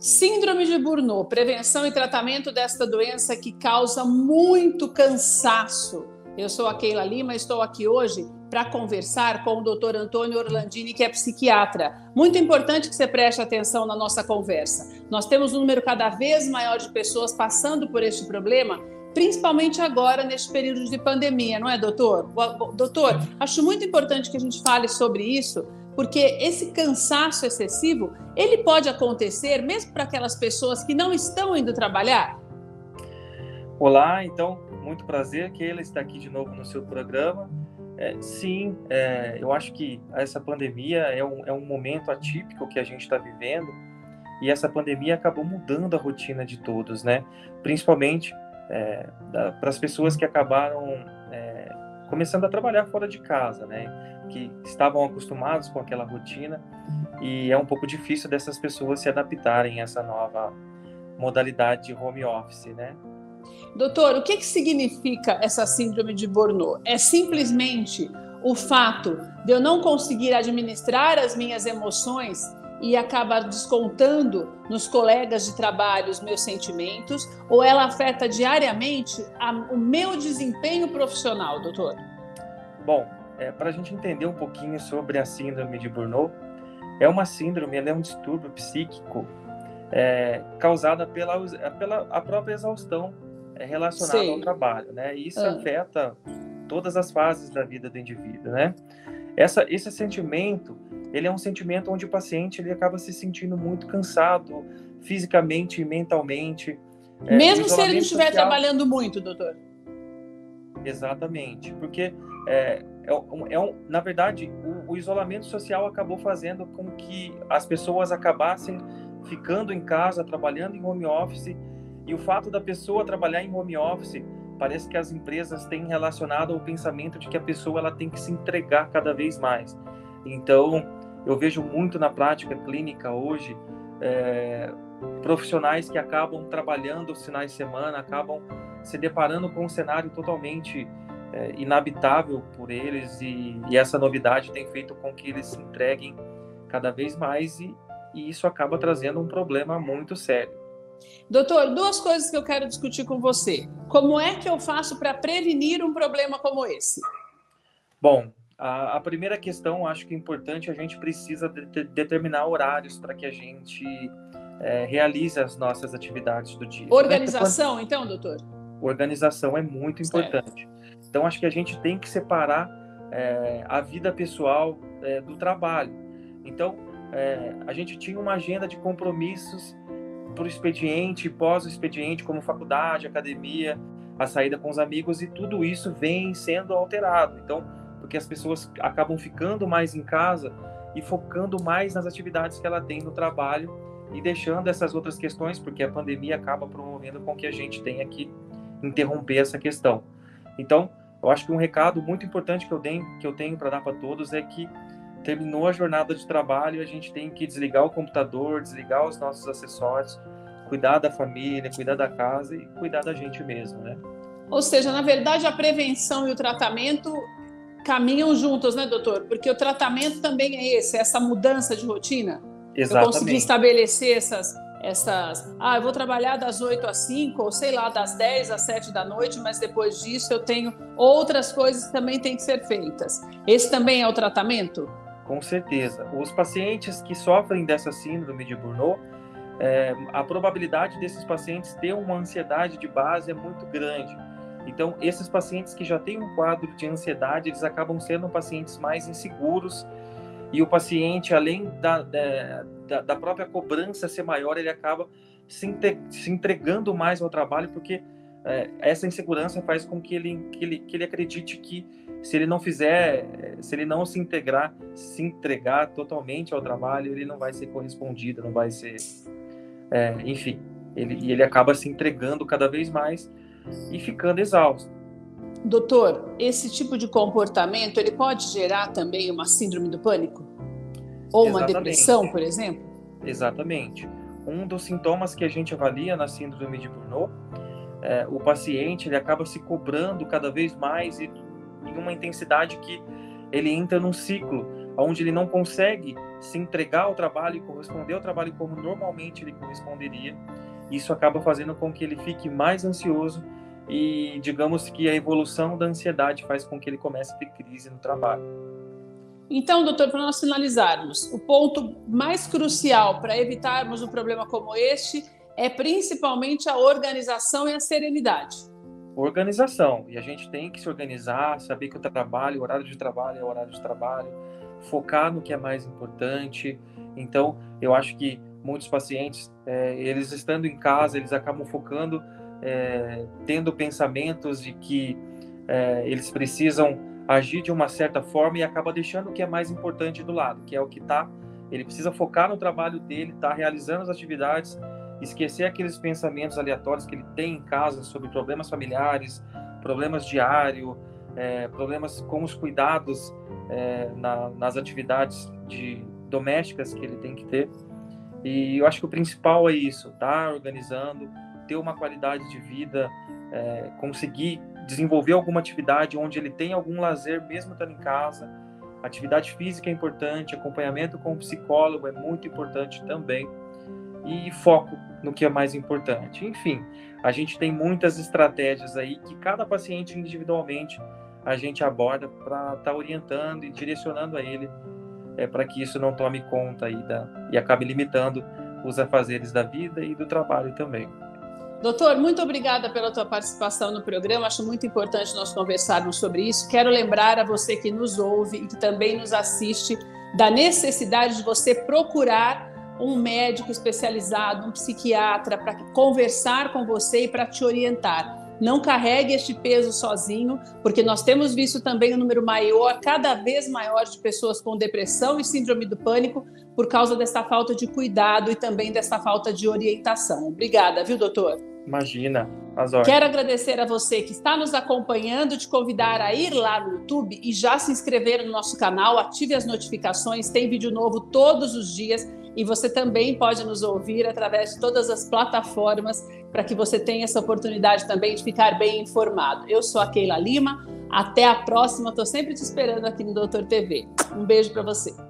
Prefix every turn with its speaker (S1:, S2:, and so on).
S1: Síndrome de Burnout, prevenção e tratamento desta doença que causa muito cansaço. Eu sou a Keila Lima, estou aqui hoje para conversar com o Dr. Antônio Orlandini, que é psiquiatra. Muito importante que você preste atenção na nossa conversa. Nós temos um número cada vez maior de pessoas passando por este problema, principalmente agora neste período de pandemia, não é, doutor? Doutor, acho muito importante que a gente fale sobre isso, porque esse cansaço excessivo, ele pode acontecer mesmo para aquelas pessoas que não estão indo trabalhar?
S2: Olá, então, muito prazer que ela está aqui de novo no seu programa. É, sim, é, eu acho que essa pandemia é um, é um momento atípico que a gente está vivendo e essa pandemia acabou mudando a rotina de todos, né? Principalmente é, para as pessoas que acabaram é, começando a trabalhar fora de casa, né? Que estavam acostumados com aquela rotina e é um pouco difícil dessas pessoas se adaptarem a essa nova modalidade de home office, né?
S1: Doutor, o que, que significa essa síndrome de Burnout? É simplesmente o fato de eu não conseguir administrar as minhas emoções e acabar descontando nos colegas de trabalho os meus sentimentos, ou ela afeta diariamente a, o meu desempenho profissional, doutor?
S2: Bom, é, para a gente entender um pouquinho sobre a síndrome de Burnout, é uma síndrome, é um distúrbio psíquico é, causada pela, pela a própria exaustão é, relacionada Sim. ao trabalho, né? E isso ah. afeta todas as fases da vida do indivíduo, né? Essa, esse sentimento, ele é um sentimento onde o paciente ele acaba se sentindo muito cansado, fisicamente e mentalmente.
S1: É, Mesmo se ele não estiver social... trabalhando muito, doutor?
S2: Exatamente, porque é, é, é um, na verdade, o, o, isolamento social acabou fazendo com que as pessoas acabassem ficando em casa, trabalhando em home office, e o fato da pessoa trabalhar em home office parece que as empresas têm relacionado ao pensamento de que a pessoa ela tem que se entregar cada vez mais. Então, eu vejo muito na prática clínica hoje é, profissionais que acabam trabalhando os finais de semana, acabam se deparando com um cenário totalmente é, inabitável por eles e, e, essa novidade tem feito com que eles se entreguem cada vez mais e, e isso acaba trazendo um problema muito sério.
S1: Doutor, duas coisas que eu quero discutir com você. Como é que eu faço para prevenir um problema como esse?
S2: Bom, a, a, primeira questão, acho que é importante, a gente precisa de, de, determinar horários para que a gente é, realize as nossas atividades do dia.
S1: Organização, então, doutor?
S2: Organização é muito importante. Então, acho que a gente tem que separar é, a vida pessoal é, do trabalho. Então, é, a gente tinha uma agenda de compromissos para o expediente, pós o expediente, como faculdade, academia, a saída com os amigos, e tudo isso vem sendo alterado. Então, porque as pessoas acabam ficando mais em casa e focando mais nas atividades que ela tem no trabalho e deixando essas outras questões, porque a pandemia acaba promovendo com que a gente tenha que interromper essa questão. Então, eu acho que um recado muito importante que eu tenho, que eu tenho para dar para todos é que terminou a jornada de trabalho, a gente tem que desligar o computador, desligar os nossos acessórios, cuidar da família, cuidar da casa e cuidar da gente mesmo, né?
S1: Ou seja, na verdade, a prevenção e o tratamento caminham juntos, né, doutor? Porque o tratamento também é esse, essa mudança de rotina. Exatamente. Eu consegui estabelecer essas essas. Ah, eu vou trabalhar das 8 às 5, ou sei lá, das 10 às 7 da noite, mas depois disso eu tenho outras coisas que também têm que ser feitas. Esse também é o tratamento?
S2: Com certeza. Os pacientes que sofrem dessa síndrome de Burnout, é, a probabilidade desses pacientes ter uma ansiedade de base é muito grande. Então, esses pacientes que já têm um quadro de ansiedade, eles acabam sendo pacientes mais inseguros, e o paciente, além da, da, da própria cobrança ser maior, ele acaba se, entregando mais ao trabalho, porque é, essa insegurança faz com que ele, que ele, que ele acredite que se ele não fizer, se ele não se integrar, se entregar totalmente ao trabalho, ele não vai ser correspondido, não vai ser, é, enfim, ele, ele acaba se entregando cada vez mais e ficando exausto.
S1: Doutor, esse tipo de comportamento ele pode gerar também uma síndrome do pânico? Ou Exatamente. uma depressão, por exemplo?
S2: Exatamente. Um dos sintomas que a gente avalia na síndrome de Burnout, é, o paciente ele acaba se cobrando cada vez mais e em uma intensidade que ele entra num ciclo onde ele não consegue se entregar ao trabalho e corresponder ao trabalho como normalmente ele corresponderia. Isso acaba fazendo com que ele fique mais ansioso e digamos que a evolução da ansiedade faz com que ele comece a ter crise no trabalho.
S1: Então, doutor, para nós finalizarmos, o ponto mais crucial para evitarmos um problema como este é principalmente a organização e a serenidade.
S2: Organização. E a gente tem que se organizar, saber que o trabalho, o horário de trabalho é o horário de trabalho, focar no que é mais importante. Então, eu acho que muitos pacientes, é, eles estando em casa, eles acabam focando, é, tendo pensamentos de que é, eles precisam agir de uma certa forma e acaba deixando o que é mais importante do lado, que é o que está. Ele precisa focar no trabalho dele, tá realizando as atividades, esquecer aqueles pensamentos aleatórios que ele tem em casa sobre problemas familiares, problemas diários, é, problemas com os cuidados é, na, nas atividades de domésticas que ele tem que ter. E eu acho que o principal é isso, tá organizando, ter uma qualidade de vida, é, conseguir desenvolver alguma atividade onde ele tem algum lazer, mesmo estando em casa. Atividade física é importante, acompanhamento com o psicólogo é muito importante também. E foco no que é mais importante. Enfim, a gente tem muitas estratégias aí que cada paciente individualmente a gente aborda para estar tá orientando e direcionando a ele é, para que isso não tome conta aí da, e acabe limitando os afazeres da vida e do trabalho também.
S1: Doutor, muito obrigada pela tua participação no programa. Acho muito importante nós conversarmos sobre isso. Quero lembrar a você que nos ouve e que também nos assiste da necessidade de você procurar um médico especializado, um psiquiatra para conversar com você e para te orientar. Não carregue este peso sozinho, porque nós temos visto também um número maior, cada vez maior, de pessoas com depressão e síndrome do pânico por causa dessa falta de cuidado e também dessa falta de orientação. Obrigada, viu, doutor?
S2: Imagina.
S1: Quero agradecer a você que está nos acompanhando, te convidar a ir lá no YouTube e já se inscrever no nosso canal, ative as notificações, tem vídeo novo todos os dias e você também pode nos ouvir através de todas as plataformas para que você tenha essa oportunidade também de ficar bem informado. Eu sou a Keila Lima, até a próxima, estou sempre te esperando aqui no Doutor TV. Um beijo para você.